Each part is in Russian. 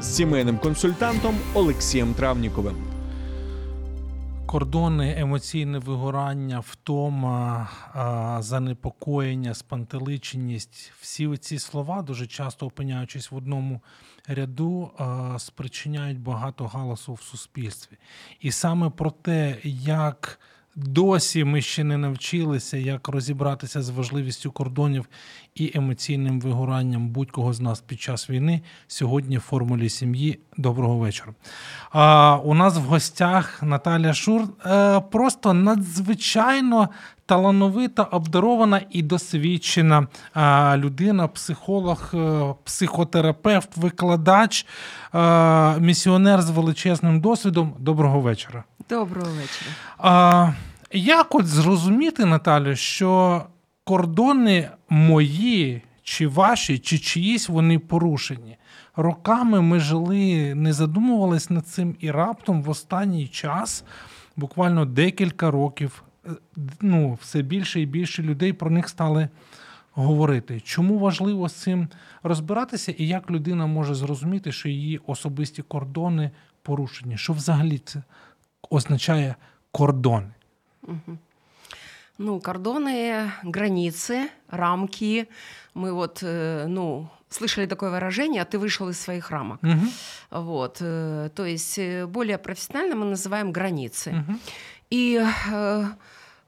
з сімейним консультантом Олексієм Травніковим. Кордони, емоційне вигорання, втома, занепокоєння, спантеличеність всі ці слова, дуже часто опиняючись в одному ряду, спричиняють багато галасу в суспільстві. І саме про те, як досі ми ще не навчилися, як розібратися з важливістю кордонів і емоційним вигоранням будь-кого з нас під час війни. Сьогодні в формулі сім'ї. Доброго вечора. А, У нас в гостях Наталя Шур е, просто надзвичайно талановита, обдарована і досвідчена е, людина, психолог, е, психотерапевт, викладач, місіонер з величезним досвідом. Доброго вечора. Доброго вечора. Як от зрозуміти, Наталю, що кордони мої, чи ваші, чи чиїсь вони порушені? Роками ми жили, не задумувались над цим, і раптом в останній час, буквально декілька років, е, ну, все більше і більше людей про них стали говорити. Чому важливо з цим розбиратися, і як людина може зрозуміти, що її особисті кордони порушені? Що взагалі це означає кордоны? Ну, кордоны, границы, рамки. Мы вот, э, ну, слышали такое выражение, а ты вышел из своих рамок. Угу. Вот, э, то есть э, более профессионально мы называем границы. Угу. И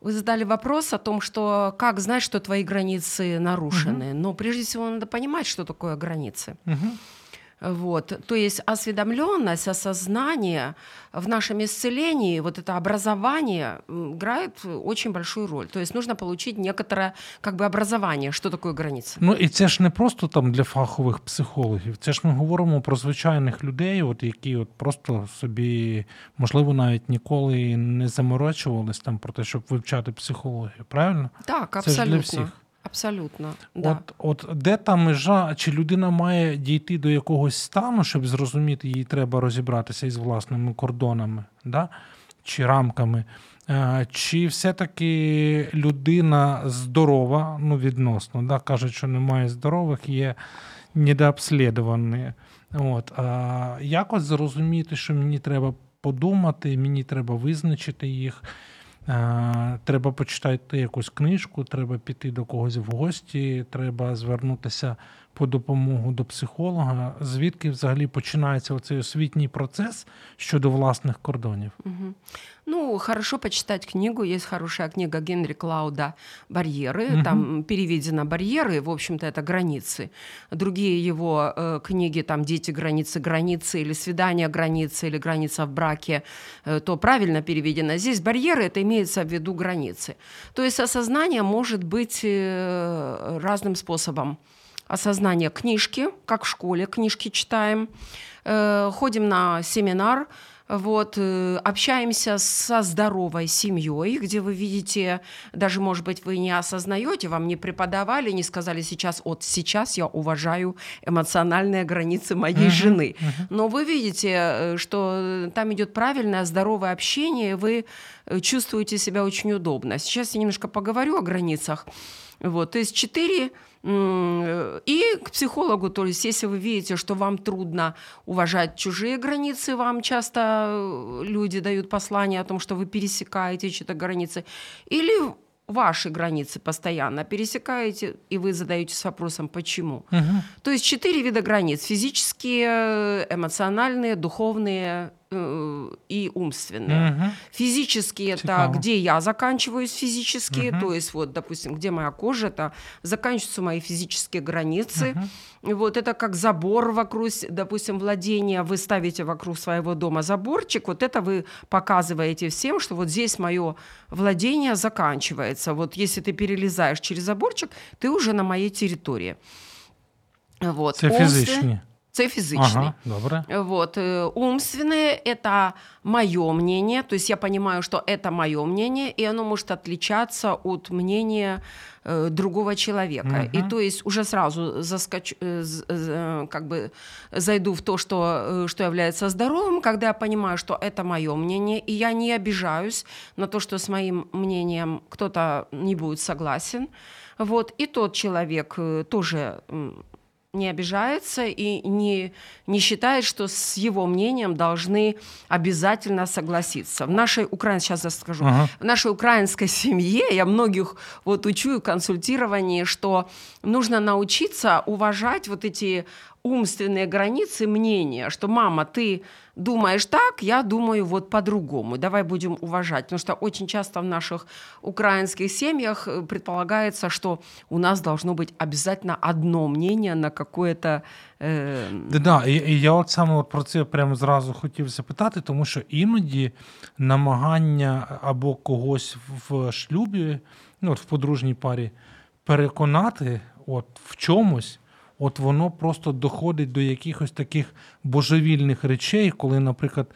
вы задали вопрос о том, что как знать, что твои границы нарушены. Угу. Но прежде всего надо понимать, что такое границы. Угу. Вот. То есть осведомленность, осознание в нашем исцелении, вот это образование играет очень большую роль. То есть нужно получить некоторое как бы образование, що такое границі. Ну і це ж не просто там для фахових психологів. Це ж ми говоримо про звичайних людей, от які от просто собі, можливо, навіть ніколи не заморочувались там про те, щоб вивчати психологію. Правильно? Так, абсолютно. Це ж для всіх. Абсолютно. Да. От от де та межа, чи людина має дійти до якогось стану, щоб зрозуміти, їй треба розібратися із власними кордонами, да? чи рамками, е, чи все-таки людина здорова, ну відносно, да? кажуть, що немає здорових, є недообслідувані. От, а Як от зрозуміти, що мені треба подумати, мені треба визначити їх. Треба почитати якусь книжку, треба піти до когось в гості, треба звернутися по допомогу до психолога. Звідки взагалі починається оцей освітній процес щодо власних кордонів? Угу. Ну, хорошо почитать книгу. Есть хорошая книга Генри Клауда «Барьеры». Угу. Там переведено «Барьеры», в общем-то, это границы. Другие его э, книги, там «Дети границы, границы» или «Свидание границы» или «Граница в браке», э, то правильно переведено. Здесь «барьеры» — это имеется в виду границы. То есть осознание может быть э, разным способом. Осознание книжки, как в школе книжки читаем, э, ходим на семинар — вот, э, общаемся со здоровой семьей, где вы видите, даже, может быть, вы не осознаете, вам не преподавали, не сказали сейчас, вот сейчас я уважаю эмоциональные границы моей uh-huh, жены. Uh-huh. Но вы видите, э, что там идет правильное, здоровое общение, вы чувствуете себя очень удобно. Сейчас я немножко поговорю о границах. Вот, то есть четыре и к психологу, то есть если вы видите, что вам трудно уважать чужие границы, вам часто э, люди дают послание о том, что вы пересекаете чьи-то границы, или ваши границы постоянно пересекаете, и вы задаетесь вопросом, почему. Угу. То есть четыре вида границ. Физические, эмоциональные, духовные Э, и умственные. Угу. Физические Цикаво. это где я заканчиваюсь физически, угу. то есть вот, допустим, где моя кожа, это заканчиваются мои физические границы. Угу. Вот это как забор вокруг, допустим, владения, вы ставите вокруг своего дома заборчик, вот это вы показываете всем, что вот здесь мое владение заканчивается. Вот если ты перелезаешь через заборчик, ты уже на моей территории. Вот. Это физически. Це физичный. Ага, добре. Вот. э, Умственное – это мое мнение, то есть я понимаю, что это мое мнение, и оно может отличаться от мнения э, другого человека. И Мгм. то есть уже сразу заскочу, э, как бы зайду в то, что, э, что является здоровым, когда я понимаю, что это мое мнение, и я не обижаюсь на то, что с моим мнением кто-то не будет согласен. Вот. И тот человек тоже не обижается и не, не считает, что с его мнением должны обязательно согласиться. В нашей украинской, сейчас я скажу, Ага. в нашей украинской семье я многих вот учу и консультировании, что нужно научиться уважать вот эти умственные границы мнения, что мама, ты думаешь так, я думаю вот по-другому. Давай будем уважать. Потому что очень часто в наших украинских семьях э, предполагается, что у нас должно быть обязательно одно мнение на какое-то... э, Да, да, і, і я от саме от про це прямо зразу хотів запитати, тому що іноді намагання або когось в шлюбі, ну от в подружній парі, переконати от в чомусь, От воно просто доходить до якихось таких божевільних речей, коли, наприклад,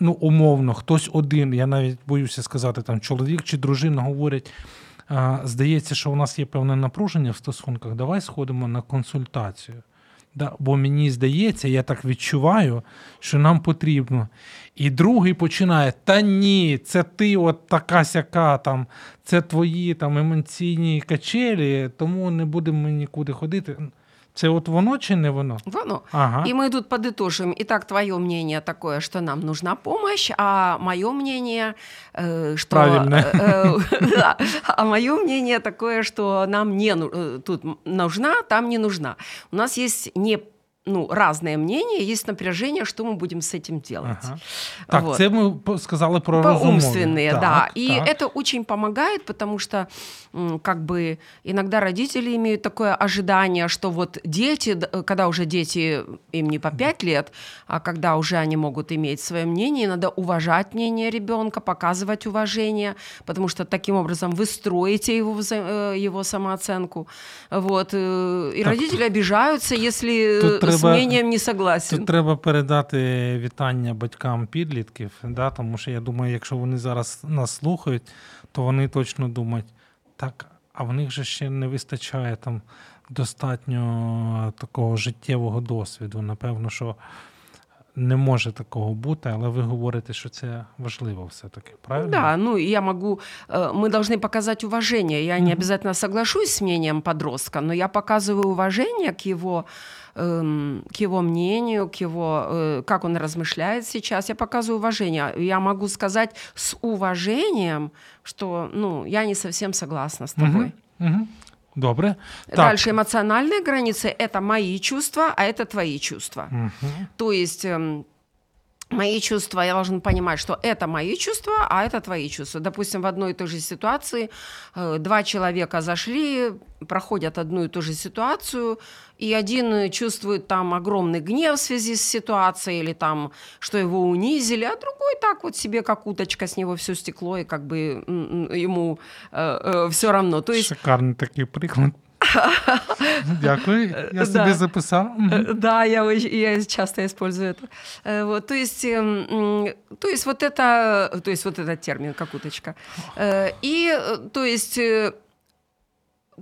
ну умовно, хтось один, я навіть боюся сказати, там чоловік чи дружина говорять. «А, Здається, що у нас є певне напруження в стосунках. Давай сходимо на консультацію. Да, бо мені здається, я так відчуваю, що нам потрібно. І другий починає: та ні, це ти от така сяка, там, це твої там, емоційні качелі, тому не будемо нікуди ходити. Це от воно чи не воно? Воно. Ага. И мы тут подытожим. Итак, твое мнение такое, что нам нужна помощь, а мое мнение, э, что... Э, э, а мое мнение такое, что нам не ну- э, тут нужна, там не нужна. У нас есть не ну, разные мнения, есть напряжение, что мы будем с этим делать. Ага. Так, Вот. це по- сказали про По розумові. умственные, Так, да. И так. это очень помогает, потому что как бы иногда родители имеют такое ожидание, что вот дети, когда уже дети, им не по 5 лет, а когда уже они могут иметь свое мнение, надо уважать мнение ребенка, показывать уважение, потому что таким образом вы строите его, э, его самооценку. Вот. э, И Так, родители обижаются, если тут треба- не согласен. Тут треба передати вітання батькам підлітків, да, тому що я думаю, якщо вони зараз нас слухають, то вони точно думають, так, а в них же ще не вистачає там достатньо такого життєвого досвіду. Напевно, що не може такого бути, але ви говорите, що це важливо все-таки, правильно? Да, ну я могу, мы должны показать уважение. Я не обязательно соглашусь с мнением подростка, но я показываю уважение к его эм, к его мнению, к его, э, как он размышляет сейчас, я показываю уважение. Я могу сказать с уважением, что, ну, я не совсем согласна с тобой. Угу. Угу. Добре. Дальше эмоциональные границы – это мои чувства, а это твои чувства. Угу. То есть эм, мои чувства, я должен понимать, что это мои чувства, а это твои чувства. Допустим, в одной и той же ситуации э, два человека зашли, проходят одну и ту же ситуацию, и один э, чувствует там огромный гнев в связи с ситуацией, или там, что его унизили, а другой так вот себе, как уточка, с него все стекло, и как бы м, м, ему все равно. То есть Шикарний такий приклад. Дякую. Я Е, собі да. записав. Мгм. Э, Да, я, я часто использую это. Э, Вот, то есть, эм, то есть вот это, то есть вот этот термин как уточка. Э, И э, то есть э,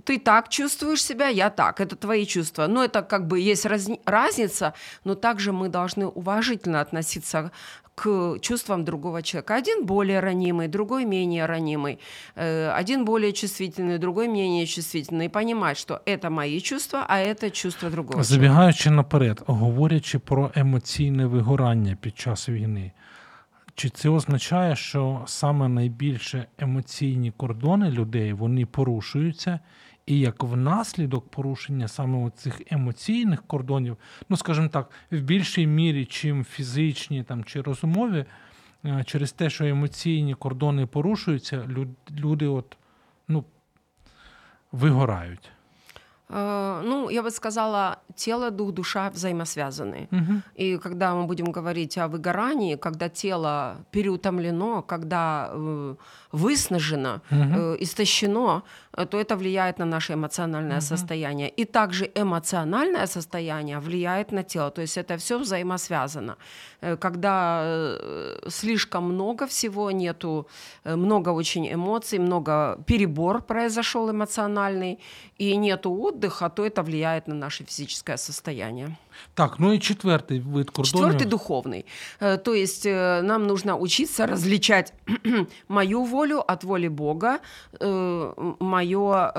ты так чувствуешь себя, я так. Это твои чувства. Но это как бы есть разни- разница, но также мы должны уважительно относиться к чувствам другого человека. Один более ранимый, другой менее ранимый. Э, Один более чувствительный, другой менее чувствительный. И понимать, что это мои чувства, а это чувства другого человека. Забігаючи наперед, говорячи про емоційне вигорання під час війни, чи це означає, що саме найбільше емоційні кордони людей вони порушуються, І як внаслідок порушення саме цих емоційних кордонів, ну скажімо так, в більшій мірі, чим фізичні там, чи розумові, е, через те, що емоційні кордони порушуються, люди от, ну, вигорають. Э, ну, я бы сказала, тело, дух, душа взаимосвязаны. Угу. И когда мы будем говорить о выгорании, когда тело переутомлено, когда э, выснажено, Угу. э, истощено, э, то это влияет на наше эмоциональное Мгм. состояние. И также эмоциональное состояние влияет на тело. То есть это все взаимосвязано. Э, Когда слишком много всего, нету много очень эмоций, много перебор произошел эмоциональный, и нету отдыха, то это влияет на наше физическое состояние. Так, ну і четвертий вид кордонів. Четвертый духовный. Э, То есть э, нам нужно учиться различать мою волю от воли Бога, мое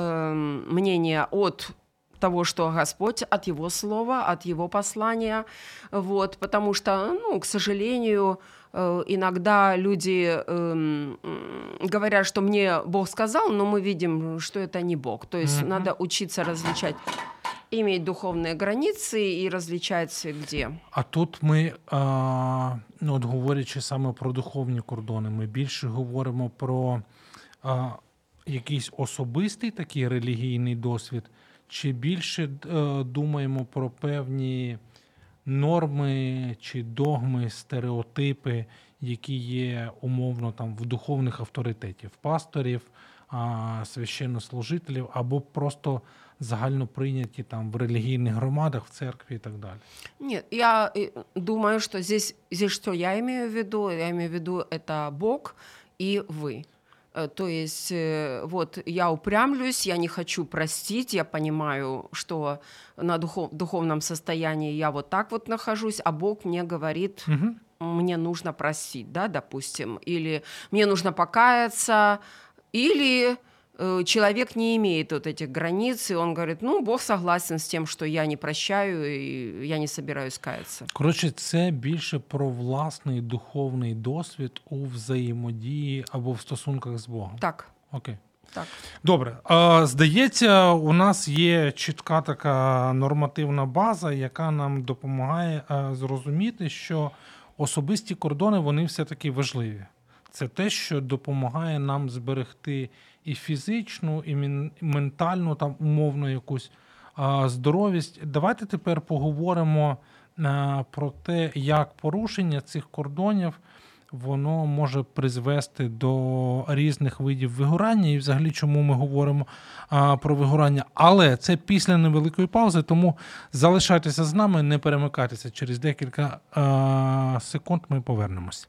мнение от того, что Господь, от Его слова, от Его послания. Вот, потому что, ну, к сожалению, э, иногда люди эм, м, говорят, что мне Бог сказал, но мы видим, что это не Бог. То есть Мгм. надо учиться различать, иметь духовные границы и различать где. А тут ми, а, ну, от говорячи саме про духовні кордони, ми більше говоримо про а, якийсь особистий такий релігійний досвід, чи більше е, думаємо про певні норми чи догми, стереотипи, які є умовно там в духовних авторитетів, пасторів, а, священнослужителів, або просто загально прийняті там в релігійних громадах, в церкві і так далі. Нет, я э, думаю, что здесь, здесь что я имею в виду? Я имею в виду это Бог и вы. Э, То есть, э, вот я упрямлюсь, я не хочу простить, я понимаю, что на духов, духовном состоянии я вот так вот нахожусь, а Бог мне говорит, Угу. мне нужно простить, да, допустим, или мне нужно покаяться, или человек не имеет вот этих границ, и он говорит, ну, Бог согласен с тем, что я не прощаю, и я не собираюсь каяться. Коротше, це більше про власний духовний досвід у взаємодії або в стосунках з Богом. Так, Окей. так. Добре. Здається, у нас є чітка така нормативна база, яка нам допомагає зрозуміти, що особисті кордони вони все-таки важливі. Це те, що допомагає нам зберегти і фізичну, і ментальну, там умовно якусь здоровість. Давайте тепер поговоримо а, про те, як порушення цих кордонів воно може призвести до різних видів вигорання, і взагалі чому ми говоримо про вигорання. Але це після невеликої паузи, тому залишайтеся з нами, не перемикайтеся. Через декілька а, секунд ми повернемось.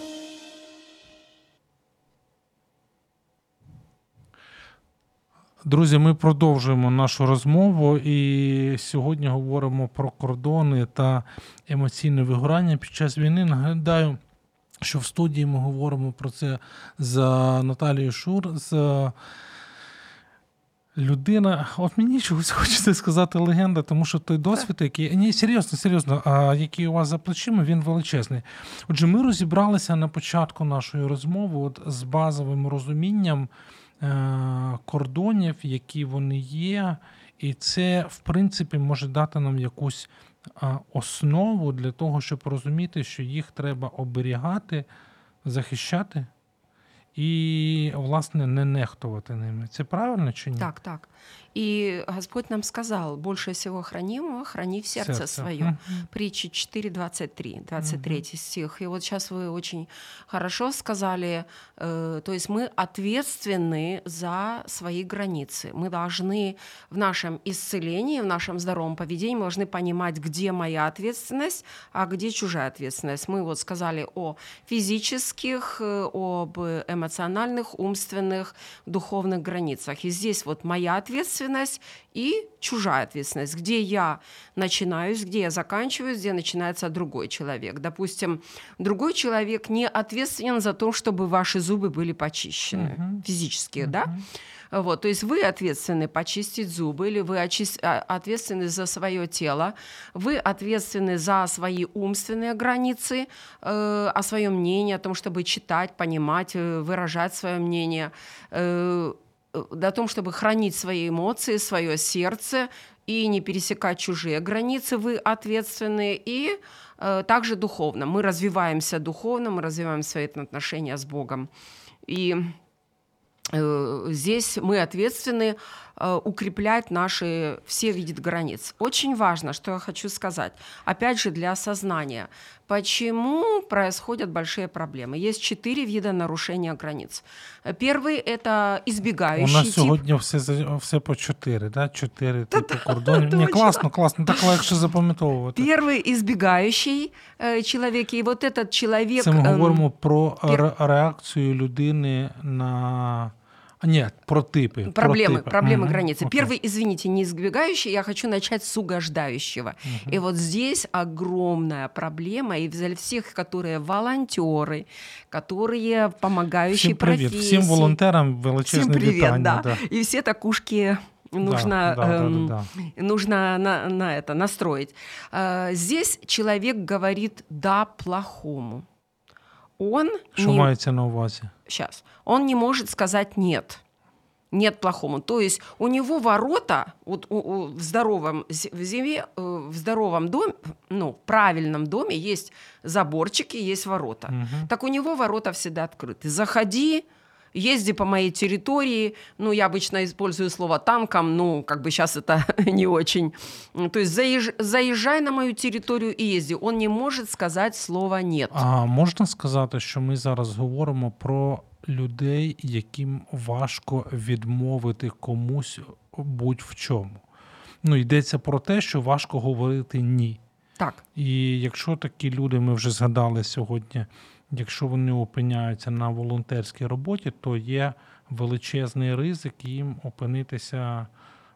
Друзі, ми продовжуємо нашу розмову і сьогодні говоримо про кордони та емоційне вигорання під час війни. Нагадаю, що в студії ми говоримо про це з Наталією Шур, з людина. От мені чогось хочеться сказати легенда, тому що той досвід, який ні, серйозно, серйозно, а який у вас за плечима, він величезний. Отже, ми розібралися на початку нашої розмови от з базовим розумінням кордонів, які вони є, і це, в принципі, може дати нам якусь основу для того, щоб розуміти, що їх треба оберігати, захищати і, власне, не нехтувати ними. Це правильно чи ні? Так, так. И Господь нам сказал, больше всего хранимого храни в сердце, свое. Мгм. Притчи 4.23, 23 стих. И вот сейчас вы очень хорошо сказали, э, то есть мы ответственны за свои границы. Мы должны в нашем исцелении, в нашем здоровом поведении, мы должны понимать, где моя ответственность, а где чужая ответственность. Мы вот сказали о физических, э, об эмоциональных, умственных, духовных границах. И здесь вот моя ответственность и чужая ответственность, где я начинаюсь, где я заканчиваюсь, где начинается другой человек. Допустим, другой человек не ответственен за то, чтобы ваши зубы были почищены Мгм. физически, да? Вот, то есть вы ответственны почистить зубы, или вы а, ответственны за свое тело, вы ответственны за свои умственные границы, э, о своем мнении, о том, чтобы читать, понимать, э, выражать свое мнение, э, о том, чтобы хранить свои эмоции, свое сердце и не пересекать чужие границы, вы ответственны, и э, также духовно. Мы развиваемся духовно, мы развиваем свои отношения с Богом. И Э, здесь мы ответственны укреплять наши все виды границ. Очень важно, что я хочу сказать, опять же для осознания, почему происходят большие проблемы. Есть четыре вида нарушения границ. Первый – это избегающий У нас тип. сьогодні все, все по чотири, да? Чотири типу Та-та, кордонів. Ні, точно. класно, класно, так легше запам'ятовувати. Первый избегающий э, человек, и вот этот человек... Це ми эм, говоримо про пер- ре- реакцію людини на. А, ні, про типи. про Проблемы, типи. проблемы Мгм, границы. окей. Первый, извините, не избегающий, я хочу начать с угождающего. И вот здесь огромная проблема, и для всех, которые волонтеры, которые помогающие Всім привіт. профессии. Всім волонтерам величезне Всем привет, вітання. да. И все такушки нужно, да, да, да, эм, да. нужно на, на это настроить. Э, здесь человек говорит «да» плохому. Он Що не- на увазі? сейчас, он не может сказать нет. Нет плохому. То есть у него ворота вот у- у- в здоровом в зиме, э, в здоровом доме, ну, в правильном доме есть заборчики, есть ворота. Мгм. Так у него ворота всегда открыты. Заходи, езди по моей территории. Ну, я обычно использую слово танком, ну, как бы сейчас это не очень. Ну, То есть заезж- заезжай на мою территорию и езди. Он не может сказать слово нет. А можна сказати, що ми зараз говоримо про людей, яким важко відмовити комусь будь-в чому. Ну, йдеться про те, що важко говорити ні. Так. І якщо такі люди, ми вже згадали сьогодні, якщо вони опиняються на волонтерській роботі, то є величезний ризик їм опинитися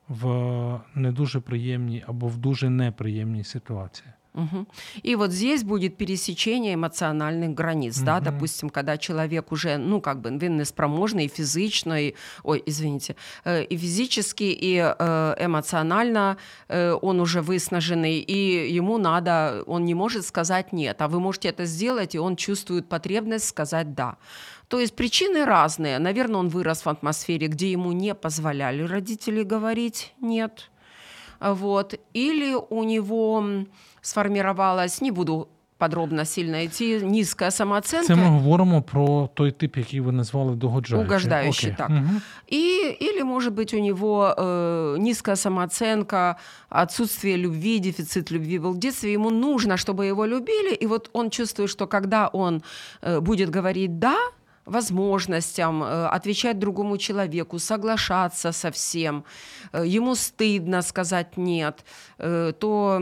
в не дуже приємній або в дуже неприємній ситуації. Мгм. И вот здесь будет пересечение эмоциональных границ, да, Мгм. допустим, когда человек уже, ну, как бы, він неспроможний, і фізично, і, ой, извините, э, и физически, и э, эмоционально э, он уже выснаженный, и ему надо, он не может сказать нет, а вы можете это сделать, и он чувствует потребность сказать да. То есть причины разные. Наверное, он вырос в атмосфере, где ему не позволяли родители говорить нет. А Вот. Или у него м, сформировалась, не буду подробно сильно идти, низкая самооценка. Це ми говоримо про той тип, який ви назвали догоджаючий. Угождаючий, Окей. так. Мгм. И, или, может быть, у него э, низкая самооценка, отсутствие любви, дефицит любви был в детстве. Ему нужно, чтобы его любили. И вот он чувствует, что когда он э, будет говорить «да», возможностям, э, отвечать другому человеку, соглашаться со всем, э, ему стыдно сказать «нет», э, то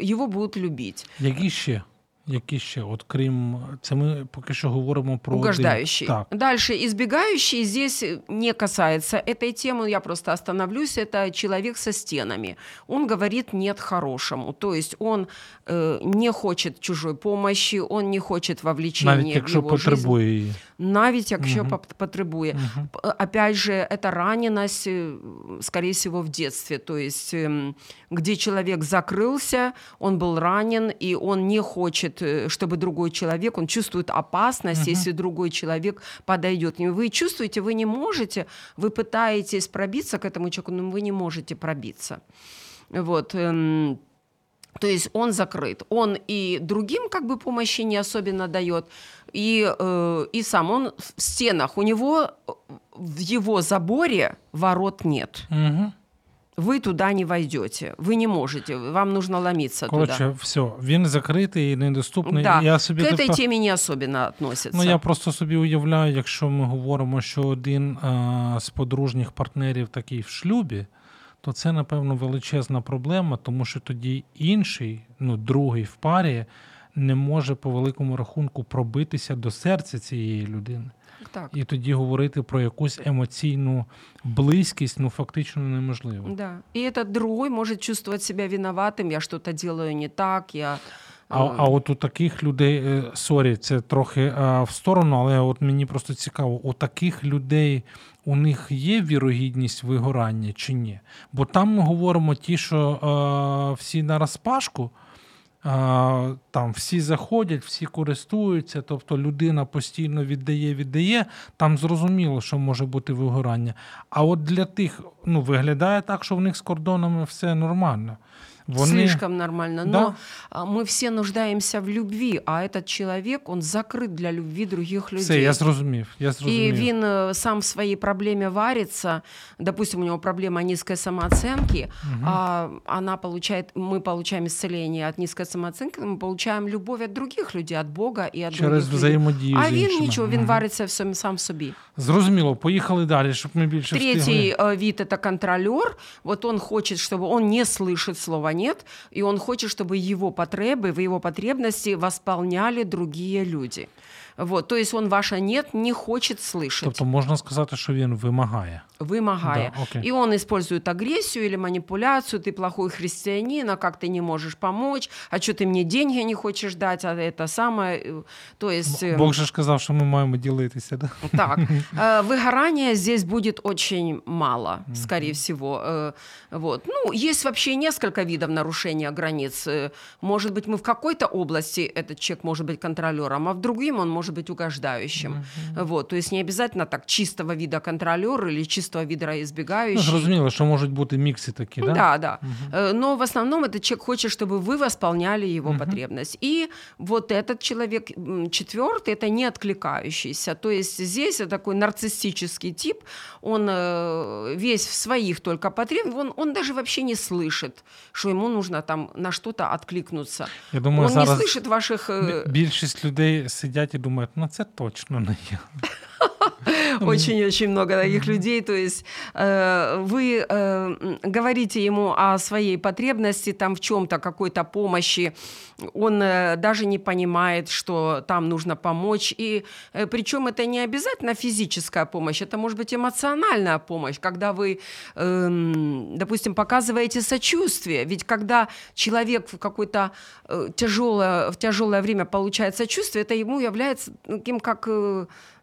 его будут любить. Які? Які ще? От крім це ми поки що говоримо про один. Угождающий. Так. Дальше избегающий здесь не касается этой темы, я просто остановлюсь. Это человек со стенами. Он говорит нет хорошему. То есть он э, не хочет чужой помощи, он не хочет вовлечения Навіть в якщо его жизнь. потребує її. Навіть якщо Мгм. поп- потребує. Мгм. П- Опять же, это раненость, э, скорее всего, в детстве. То есть, эм, где человек закрылся, он был ранен, и он не хочет, э, чтобы другой человек, он чувствует опасность, Мгм. если другой человек подойдет к нему. Вы чувствуете, вы не можете, вы пытаетесь пробиться к этому человеку, но вы не можете пробиться. Вот. эм, то есть он закрыт. Он и другим как бы помощи не особенно дает, и, э, и сам он в стенах. У него э, в его заборе ворот нет. Угу. Вы туда не войдете. Вы не можете. Вам нужно ломиться Коротше, туда. все, він закритий і недоступний. Да. Я собі К этой тепер- теме не особенно относится. Ну, я просто собі уявляю, якщо ми говоримо, що один а, з подружніх партнерів такий в шлюбі, то це, напевно, величезна проблема, тому що тоді інший, ну, другий в парі, не може по великому рахунку пробитися до серця цієї людини. Так. І тоді говорити про якусь емоційну близькість, ну фактично неможливо. Да. И этот другой может чувствовать себя виноватым. Я что-то делаю не так, я А, а от у таких людей, е, сорі, це трохи а, в сторону, але от мені просто цікаво, у таких людей у них є вірогідність вигорання чи ні? Бо там ми говоримо ті, що а, всі на розпашку, там всі заходять, всі користуються, тобто людина постійно віддає, віддає. Там зрозуміло, що може бути вигорання. А от для тих, ну, виглядає так, що в них з кордонами все нормально. Вони... Слишком нормально. Но да? А, мы все нуждаемся в любви, а этот человек, он закрыт для любви других людей. Все, я зрозумів. Я зрозумів. И він э, сам в своей проблеме варится. Допустим, у него проблема низкой самооценки, угу. а она получает, мы получаем исцеление от низкой самооценки, мы получаем любовь от других людей, от Бога и от Через других взаємодію людей. А він нічого, він угу. вариться в сам, сам собі. Зрозуміло, поїхали далі, щоб ми більше Третий встигли. Э, вид – это контролер. Вот он хочет, чтобы он не слышит слова нет, и он хочет, чтобы его потребы, его потребности восполняли другие люди. Вот, то есть он ваше нет не хочет слышать. Тобто можна сказати, що він вимагає. Вымогая. Да, окей. И он использует агрессию или манипуляцию. Ты плохой христианин, а как ты не можешь помочь? А что ты мне деньги не хочешь дать? А это самое. Э, то есть... Э, Бог же сказал, что мы маємо ділитися, да? Так. Э, выгорания здесь будет очень мало, скорее всего. Вот. Ну, есть вообще несколько видов нарушения границ. Может быть, мы в какой-то области этот человек может быть контролером, а в другим он может быть угождающим. Вот. То есть не обязательно так чистого вида контролер или чистого количество видоизбегающих. Ну, зрозуміло, що можуть бути мікси такі, да? Да, да. Угу. Но в основном этот человек хочет, чтобы вы восполняли его угу. потребность. И вот этот человек, четвертый, это не откликающийся. То есть здесь такой нарциссический тип, он э, весь в своих только потребностях, он, он даже вообще не слышит, что ему нужно там на что-то откликнуться. Я думаю, он зараз не слышит ваших... Э, більшість людей сидять і думають, ну це точно не я. Очень-очень много таких людей. То есть э, вы э, говорите ему о своей потребности там в чем-то, какой-то помощи. Он э, даже не понимает, что там нужно помочь. И причем это не обязательно физическая помощь, это может быть эмоциональная помощь, когда вы, э, допустим, показываете сочувствие. Ведь когда человек в какое-то тяжелое, в тяжелое время получает сочувствие, это ему является таким как...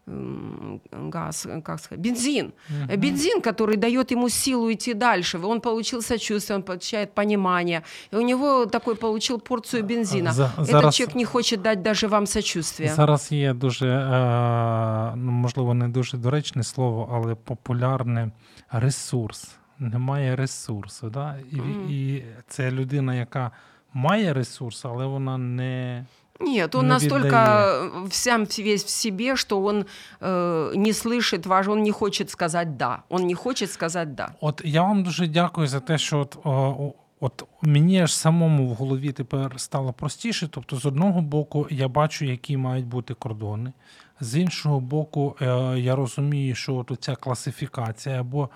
Э, газ, как сказать, бензин. Uh-huh. Бензин, который дает ему силу идти дальше. Он получил сочувствие, он получает понимание. И у него такой получил порцию бензина. За, Этот зараз, человек не хочет дать даже вам сочувствие. Зараз є дуже, е, ну, можливо, не дуже доречне слово, але популярне ресурс. Немає ресурсу. Да? І, uh-huh. і це людина, яка має ресурс, але вона не нет, он настолько сам весь в себе, что он э, не слышит ваш, он не хочет сказать да. Он не хочет сказать да. От я вам дуже дякую за те, що от, о, от мені аж самому в голові тепер стало простіше. Тобто, з одного боку, я бачу, які мають бути кордони. З іншого боку, е, я розумію, що от ця класифікація або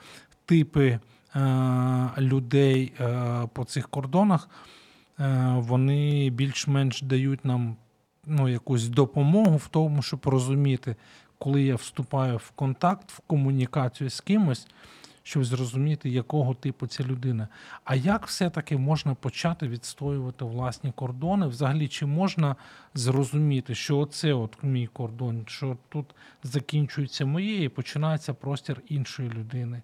типи е, людей е, по цих кордонах. Е, вони більш-менш дають нам ну, якусь допомогу в тому, щоб розуміти, коли я вступаю в контакт, в комунікацію з кимось, щоб зрозуміти, якого типу ця людина. А як все-таки можна почати відстоювати власні кордони? Взагалі, чи можна зрозуміти, що оце от мій кордон, що тут закінчується моє і починається простір іншої людини?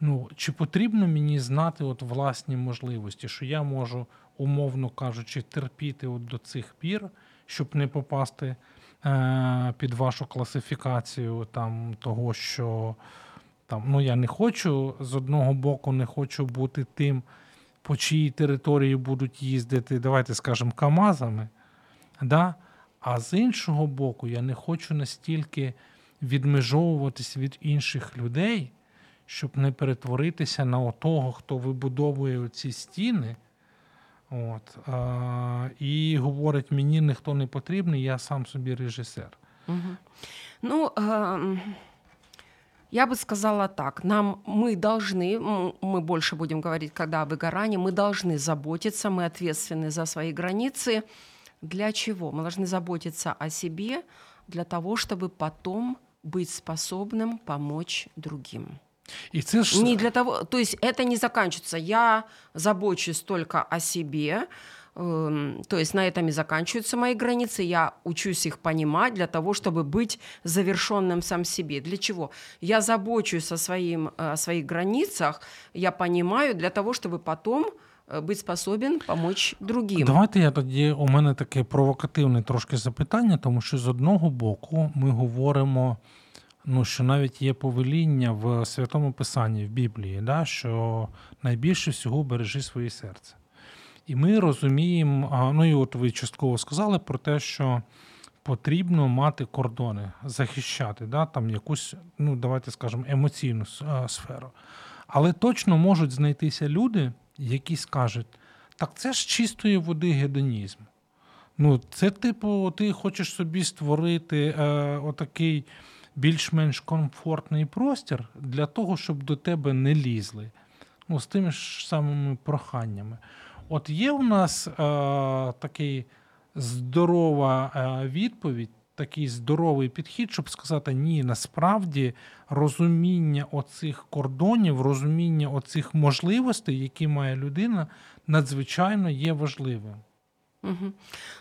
Ну, Чи потрібно мені знати от власні можливості, що я можу умовно кажучи, терпіти от до цих пір, щоб не попасти е, під вашу класифікацію там, того, що там, ну, я не хочу з одного боку, не хочу бути тим, по чиїй території будуть їздити, давайте скажемо, Камазами. Да? А з іншого боку, я не хочу настільки відмежовуватись від інших людей, щоб не перетворитися на того, хто вибудовує ці стіни. От, а, І говорить, мені ніхто не потрібний, я сам собі режисер. Угу. Ну, э, я бы сказала так, нам мы должны, мы больше будем говорить, когда о выгорании, мы должны заботиться, мы ответственны за свои границы. Для чего? Мы должны заботиться о себе для того, чтобы потом быть способным помочь другим. И це Не для того, то есть это не заканчивается. Я забочусь только о себе, Эм, то есть на этом и заканчиваются мои границы. Я учусь их понимать для того, чтобы быть завершенным сам себе. Для чего? Я забочусь о, своим, о своих границах, я понимаю для того, чтобы потом э, быть способен помочь другим. Давайте я тоді у мене таке провокативне трошки запитання, тому що з одного боку ми говоримо, ну, що навіть є повеління в Святому Писанні, в Біблії, да, що найбільше всього бережи своє серце. І ми розуміємо, ну і от ви частково сказали про те, що потрібно мати кордони, захищати, да, там якусь, ну давайте скажемо, емоційну сферу. Але точно можуть знайтися люди, які скажуть, так це ж чистої води гедонізм. Ну, це, типу, ти хочеш собі створити е, отакий більш-менш комфортний простір для того, щоб до тебе не лізли. Ну, з тими ж самими проханнями. От є у нас е, такий здорова е, відповідь, такий здоровий підхід, щоб сказати, ні, насправді розуміння оцих кордонів, розуміння оцих можливостей, які має людина, надзвичайно є важливим. Угу.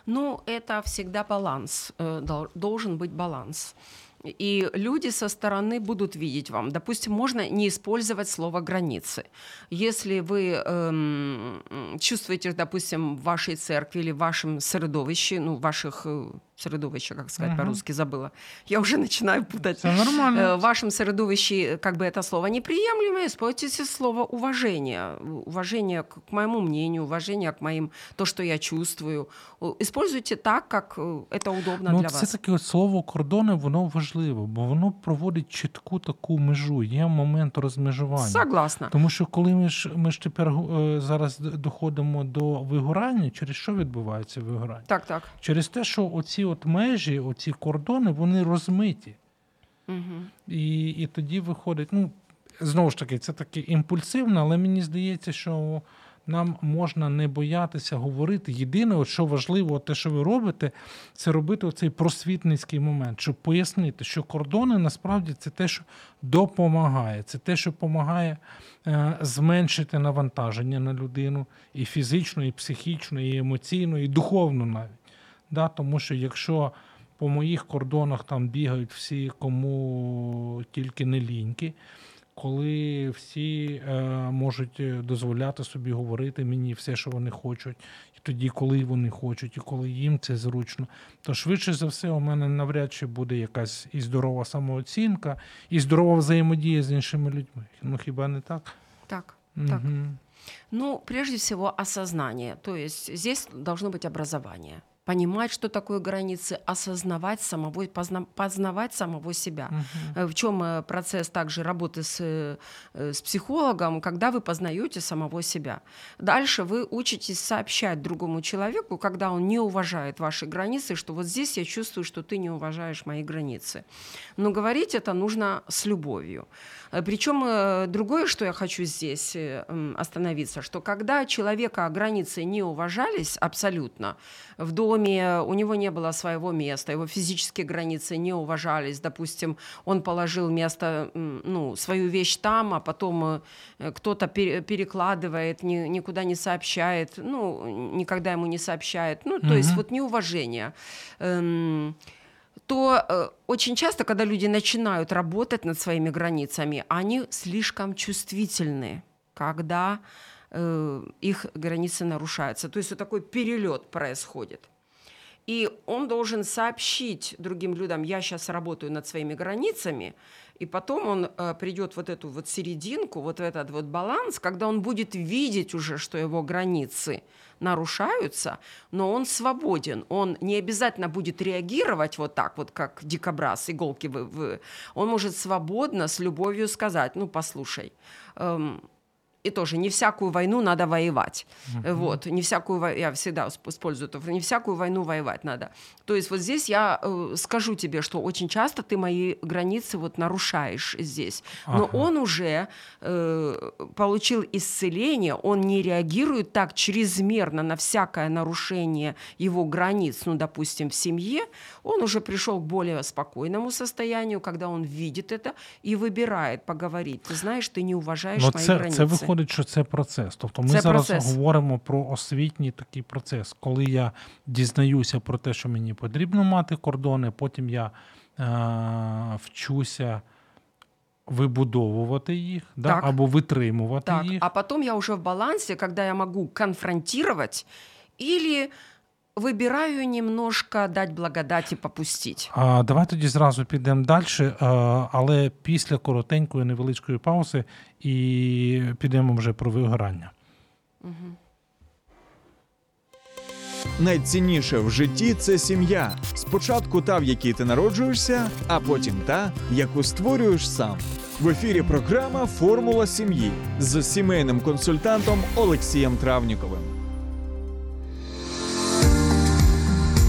Ну, это всегда баланс, э, должен быть баланс. И люди со стороны будут видеть вам. Допустим, можно не использовать слово границы. Если вы эм, чувствуете, допустим, в вашей церкви или в вашем средовище, ну, ваших э, середовище, как сказать угу. по-русски, забыла. Я уже начинаю путать. Все нормально. Э, в вашем середовище как бы это слово неприемлемое, используйте слово уважение. Уважение к моему мнению, уважение к моим, то, что я чувствую. Используйте так, как э, это удобно ну, для це вас. Це таке слово кордони, воно важливо, бо воно проводить чітку таку межу, є момент розмежування. Согласна. Тому що коли ми ж ми ж тепер е, зараз доходимо до вигорання, через що відбувається вигорання? Так, так. Через те, що оці от межі, оці кордони, вони розмиті. Угу. І і тоді виходить, ну, знову ж таки, це таке імпульсивно, але мені здається, що нам можна не боятися говорити. Єдине, от що важливо, те, що ви робите, це робити оцей просвітницький момент, щоб пояснити, що кордони насправді це те, що допомагає, це те, що допомагає е, зменшити навантаження на людину і фізично, і психічно, і емоційно, і духовно навіть. Да? Тому що якщо по моїх кордонах там бігають всі, кому тільки не ліньки, коли всі е, можуть дозволяти собі говорити мені все, що вони хочуть, і тоді, коли вони хочуть, і коли їм це зручно, то швидше за все, у мене навряд чи буде якась і здорова самооцінка, і здорова взаємодія з іншими людьми. Ну хіба не так? Так. Угу. так. Ну, прежде всего, осознание. То есть здесь должно быть образование понимать, что такое границы, осознавать самого, познавать самого себя. Угу. В чем э, процесс также работы с, э, с психологом, когда вы познаете самого себя. Дальше вы учитесь сообщать другому человеку, когда он не уважает ваши границы, что вот здесь я чувствую, что ты не уважаешь мои границы. Но говорить это нужно с любовью. Причем другое, что я хочу здесь остановиться, что когда человека границы не уважались абсолютно, в доме у него не было своего места, его физические границы не уважались. Допустим, он положил место, ну, свою вещь там, а потом э, кто-то перекладывает, ни, никуда не сообщает, ну, никогда ему не сообщает. Ну, то mm-hmm. есть вот неуважение. Эм, то э, очень часто, когда люди начинают работать над своими границами, они слишком чувствительны, когда Э, их границы нарушаются. То есть вот такой перелет происходит. И он должен сообщить другим людям, я сейчас работаю над своими границами, и потом он э, придет вот эту вот серединку, вот этот вот баланс, когда он будет видеть уже, что его границы нарушаются, но он свободен, он не обязательно будет реагировать вот так вот, как дикобраз, иголки вы, вы. он может свободно, с любовью сказать, ну, послушай, эм, и тоже не всякую войну надо воевать. Uh-huh. Вот, не всякую я всегда использую это, не всякую войну воевать надо. То есть вот здесь я э, скажу тебе, что очень часто ты мои границы вот нарушаешь здесь. Но uh-huh. он уже э, получил исцеление, он не реагирует так чрезмерно на всякое нарушение его границ, ну, допустим, в семье. Он уже пришел к более спокойному состоянию, когда он видит это и выбирает поговорить. Ты знаешь, ты не уважаешь Но мои це, границы. Це виходить, що це процес. Тобто ми Це зараз процес. говоримо про освітній такий процес, коли я дізнаюся про те, що мені потрібно мати кордони, потім я е- вчуся вибудовувати їх да? Так. або витримувати Так, їх. а потом я уже в балансе, когда я могу конфронтировать или выбираю немножко дать благодать и попустить. А, давай тоді зразу підемо далі, але після коротенької невеличкої паузи і підемо вже про вигорання. Найцінніше в житті це сім'я. Спочатку та, в якій ти народжуєшся, а потім та, яку створюєш сам. В ефірі програма Формула сім'ї з сімейним консультантом Олексієм Травніковим.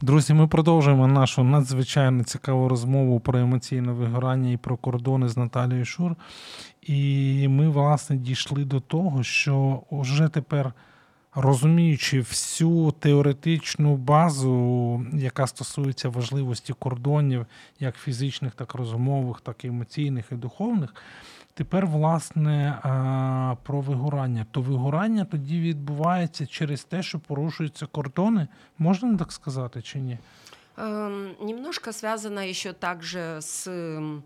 Друзі, ми продовжуємо нашу надзвичайно цікаву розмову про емоційне вигорання і про кордони з Наталією Шур. І ми, власне, дійшли до того, що вже тепер, розуміючи всю теоретичну базу, яка стосується важливості кордонів, як фізичних, так і розумових, так і емоційних і духовних, тепер, власне, а, про вигорання. То вигорання тоді відбувається через те, що порушуються кордони. Можна так сказати чи ні? Эм, Немножко связано еще также с м,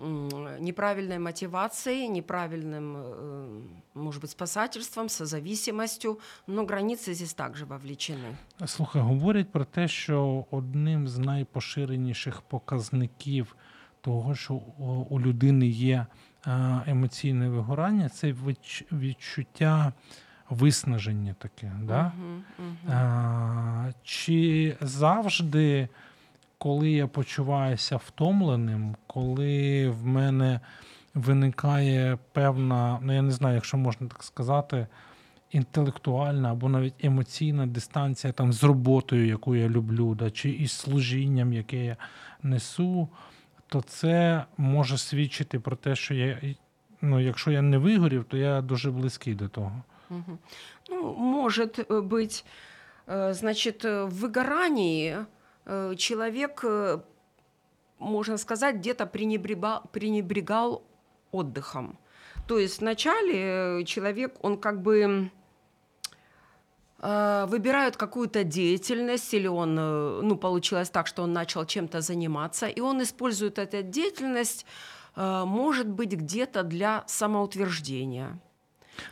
м, неправильной мотивацией, неправильным, э, может быть, спасательством, созависимостью, но границы здесь также вовлечены. Слухай, говорять про те, що одним з найпоширеніших показників того, що у- у людини є е, емоційне вигорання, це відчуття виснаження таке. Да? Мгм, мгм. А, чи завжди, коли я почуваюся втомленим, коли в мене виникає певна, ну я не знаю, якщо можна так сказати, інтелектуальна або навіть емоційна дистанція там, з роботою, яку я люблю, да, чи із служінням, яке я несу, то це може свідчити про те, що я, ну, якщо я не вигорів, то я дуже близький до того. Ну, может быть, значит, в выгорании человек, можно сказать, где-то пренебрегал, пренебрегал отдыхом. То есть вначале человек, он как бы э, выбирает какую-то деятельность, или он, э, ну, получилось так, что он начал чем-то заниматься, и он использует эту деятельность, э, может быть, где-то для самоутверждения.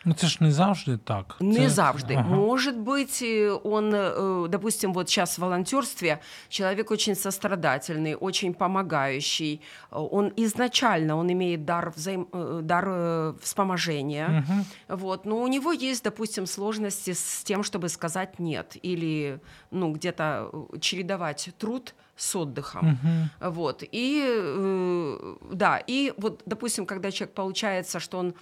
Ну це ж не завжди так. Не Це- завжди. Ага. Может быть, э, он, э, допустим, вот сейчас в волонтерстве человек очень сострадательный, очень помогающий. Э, Он изначально он имеет дар, взаим... дар вспоможения. Мгм. Вот, но у него есть, допустим, сложности с тем, чтобы сказать нет, или ну, где-то чередовать труд с отдыхом. Мгм. Вот. И э, да, и вот, допустим, когда человек получается, что он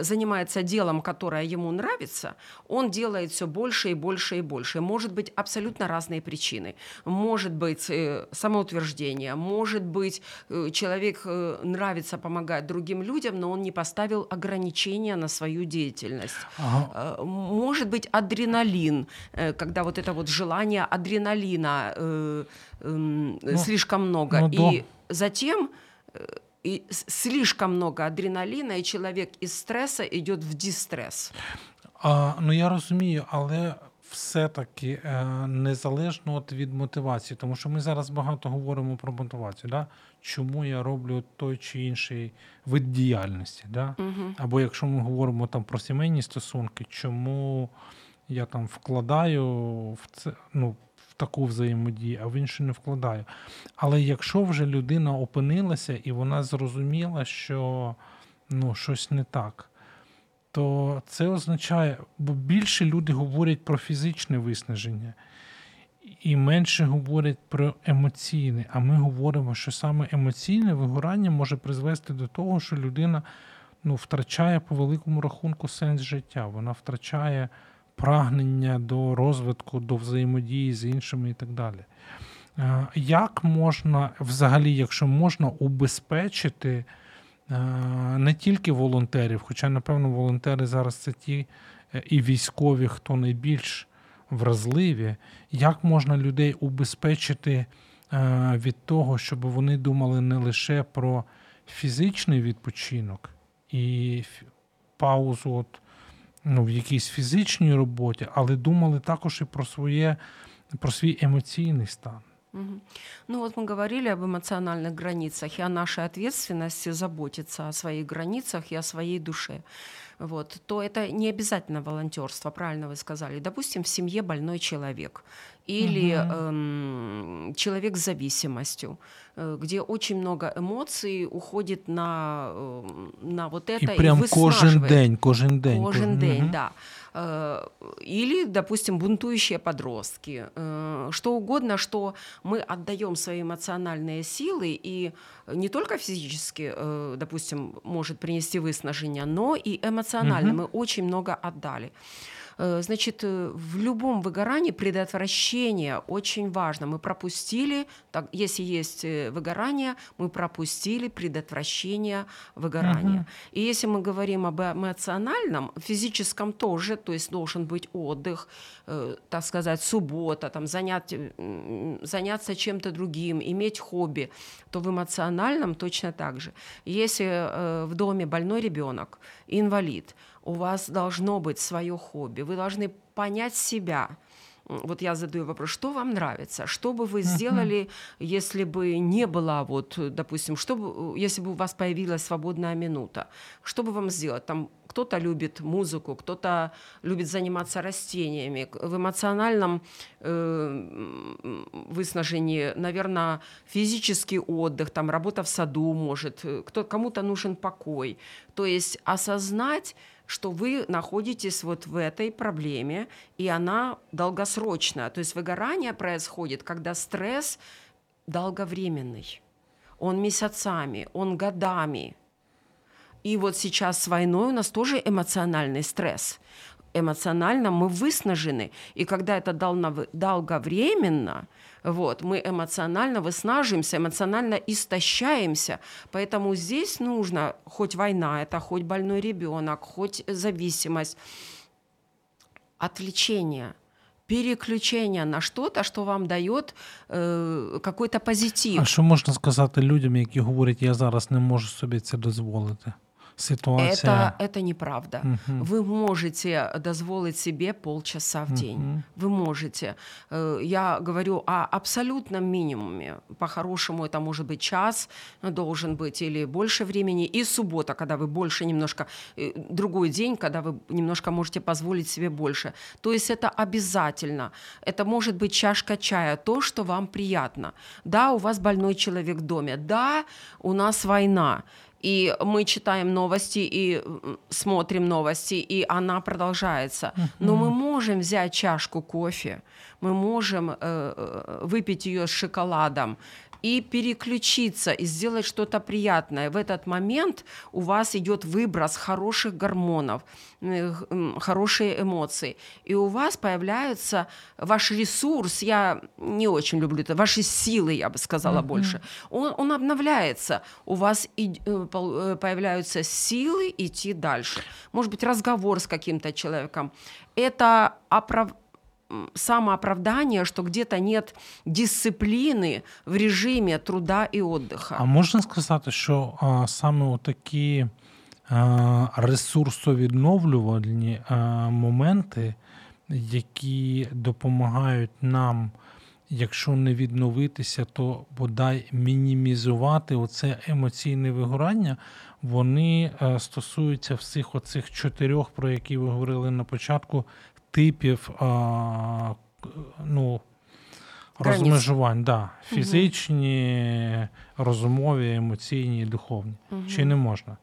занимается делом, которое ему нравится, он делает все больше и больше и больше. Может быть абсолютно разные причины. Может быть э, самоутверждение, может быть э, человек э, нравится помогать другим людям, но он не поставил ограничения на свою деятельность. Ага. Э, Может быть адреналин, э, когда вот это вот желание адреналина э, Ну, слишком много. ну да. И затем э, и слишком много адреналина, и человек из стресса идет в дистресс. А, ну я розумію, але все-таки е, незалежно от від мотивації, тому що ми зараз багато говоримо про мотивацію, да? чому я роблю той чи інший вид діяльності. Да? Мгм. Або якщо ми говоримо там про сімейні стосунки, чому я там вкладаю в це, ну, таку взаємодію, а в іншу не вкладаю. Але якщо вже людина опинилася і вона зрозуміла, що ну, щось не так, то це означає, бо більше люди говорять про фізичне виснаження. І менше говорять про емоційне, а ми говоримо, що саме емоційне вигорання може призвести до того, що людина ну, втрачає по великому рахунку сенс життя. Вона втрачає прагнення до розвитку, до взаємодії з іншими і так далі. Е, як можна, взагалі, якщо можна, убезпечити е, не тільки волонтерів, хоча, напевно, волонтери зараз це ті е, і військові, хто найбільш вразливі, як можна людей убезпечити від того, щоб вони думали не лише про фізичний відпочинок і паузу от, ну, в якійсь фізичній роботі, але думали також і про своє, про свій емоційний стан. Ну вот мы говорили об эмоциональных границах и о нашей ответственности заботиться о своих границах и о своей душе. Вот, то это не обязательно волонтерство, правильно вы сказали. Допустим, в семье больной человек или угу. эм, человек с зависимостью, э, где очень много эмоций уходит на, э, на вот это и прям и кожен день, кожен день. Кожен день, угу. да. Э, или, допустим, бунтующие подростки, э, что угодно, что мы отдаем свои эмоциональные силы и не только физически, э, допустим, может принести выснажение, но и эмоционально. Угу. Мы очень много отдали. Э, значит, э, в любом выгорании предотвращение очень важно. Мы пропустили, так, если есть э, выгорание, мы пропустили предотвращение выгорания. Угу. И если мы говорим об эмоциональном, физическом тоже, то есть должен быть отдых, так сказать, суббота, там, занять, заняться чем-то другим, иметь хобби, то в эмоциональном точно так же. Если в доме больной ребенок, инвалид, у вас должно быть свое хобби, вы должны понять себя. Вот я задаю вопрос, что вам нравится, что бы вы сделали, если бы не было, вот, допустим, что бы, если бы у вас появилась свободная минута, что бы вам сделать? Там кто-то любит музыку, кто-то любит заниматься растениями. В эмоциональном э, выснажении, наверное, физический отдых, там работа в саду может, кто, кому-то нужен покой. То есть осознать что вы находитесь вот в этой проблеме, и она долгосрочная. То есть выгорание происходит, когда стресс долговременный. Он месяцами, он годами. И вот сейчас с войной у нас тоже эмоциональный стресс Эмоционально мы выснажены. И когда это долговременно, вот, мы эмоционально выснаживаемся, эмоционально истощаемся. Поэтому здесь нужно, хоть война, это хоть больной ребенок, хоть зависимость, отвлечение – переключення на что-то, що вам дає е, какой-то позитив. А що можна сказати людям, які говорять, я зараз не можу собі це дозволити? ситуация. Это, это неправда. Угу. Вы можете дозволить себе полчаса в день. Угу. Вы можете. Э, я говорю о абсолютном минимуме. По-хорошему это может быть час должен быть или больше времени. И суббота, когда вы больше немножко... Э, другой день, когда вы немножко можете позволить себе больше. То есть это обязательно. Это может быть чашка чая, то, что вам приятно. Да, у вас больной человек в доме. Да, у нас война и мы читаем новости и смотрим новости, и она продолжается. Но мы можем взять чашку кофе, мы можем э, э выпить ее с шоколадом, и переключиться и сделать что-то приятное. В этот момент у вас идет выброс хороших гормонов, э, хорошие эмоции, и у вас появляется ваш ресурс. Я не очень люблю это, ваши силы, я бы сказала mm-hmm. больше. Он, он обновляется. У вас и, э, э, появляются силы идти дальше. Может быть, разговор с каким-то человеком. Это оправ самооправдание, что где-то нет дисциплины в режиме труда і отдыха. А можна сказати, що а, саме такі ресурсовідновлювальні моменти, які допомагають нам, якщо не відновитися, то бодай мінімізувати оце емоційне вигорання, вони стосуються всіх оцих чотирьох, про які ви говорили на початку, типів а, ну, розмежувань. Да, Фізичні, угу. розумові, емоційні, духовні. Угу. Чи не можна?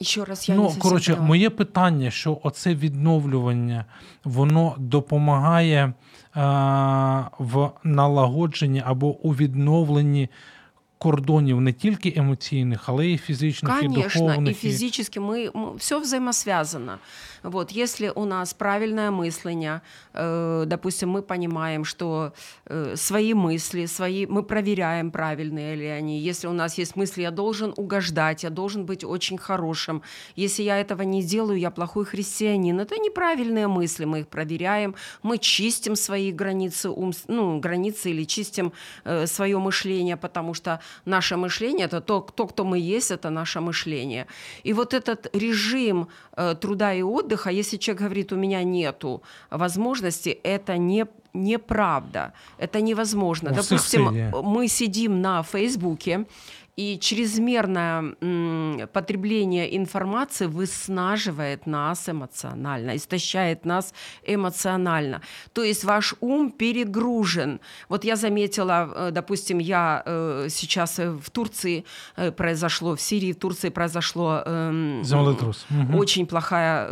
Ще раз я ну, не коротше, поняла. моє питання, що оце відновлювання, воно допомагає а, в налагодженні або у відновленні кордонів не тільки емоційних, але й фізичних, і Конечно, духовних. и физически мы, все взаимосвязано. Вот, если у нас правильное мысление, э, допустим, мы понимаем, что э, свои мысли, свои, мы проверяем, правильные ли они. Если у нас есть мысли, я должен угождать, я должен быть очень хорошим. Если я этого не делаю, я плохой христианин. Это неправильные мысли, мы их проверяем, мы чистим свои границы, ум, ну, границы или чистим э, свое мышление, потому что наше мышление это то, то, кто мы есть, это наше мышление. И вот этот режим э, труда и отдыха, если человек говорит, у меня нету возможности, это не неправда, это невозможно. Допустим, мы сидим на Фейсбуке, и чрезмерное потребление информации выснаживает нас эмоционально, истощает нас эмоционально. То есть ваш ум перегружен. Вот я заметила, э, допустим, я э, сейчас э, в Турции произошло, в Сирии, в Турции произошло эм, очень плохая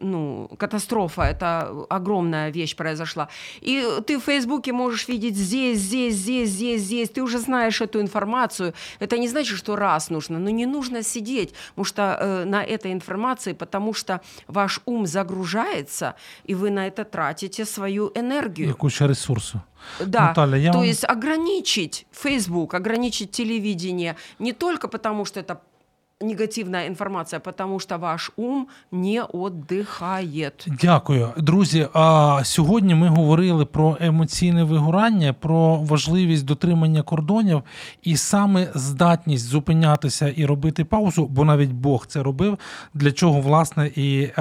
ну, катастрофа, это огромная вещь произошла. И ты в Фейсбуке можешь видеть здесь, здесь, здесь, здесь, здесь, ты уже знаешь эту информацию. Это не значит, что раз нужно, но не нужно сидеть потому что, э, на этой информации, потому что ваш ум загружается, и вы на это тратите свою энергию. І куча ресурсу. Да, Наталья, я то вам- есть ограничить Facebook, ограничить телевидение не только потому, что это негативная информация, потому что ваш ум не отдыхает. Дякую, друзі. А сьогодні ми говорили про емоційне вигорання, про важливість дотримання кордонів і саме здатність зупинятися і робити паузу, бо навіть Бог це робив. Для чого власне і е,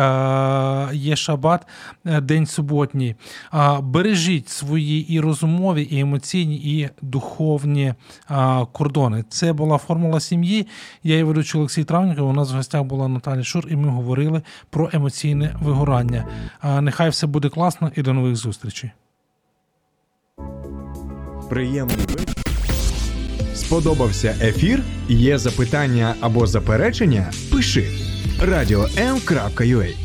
є шабат, е, день суботній. А, бережіть свої і розумові, і емоційні, і духовні кордони. Це була формула сім'ї. Я її ведучий Олексій Травніков. У нас в гостях була Наталя Шур, і ми говорили про емоційне вигорання. Нехай все буде класно і до нових зустрічей. Приємний. Сподобався ефір? Є запитання або заперечення? Пиши радіом.ua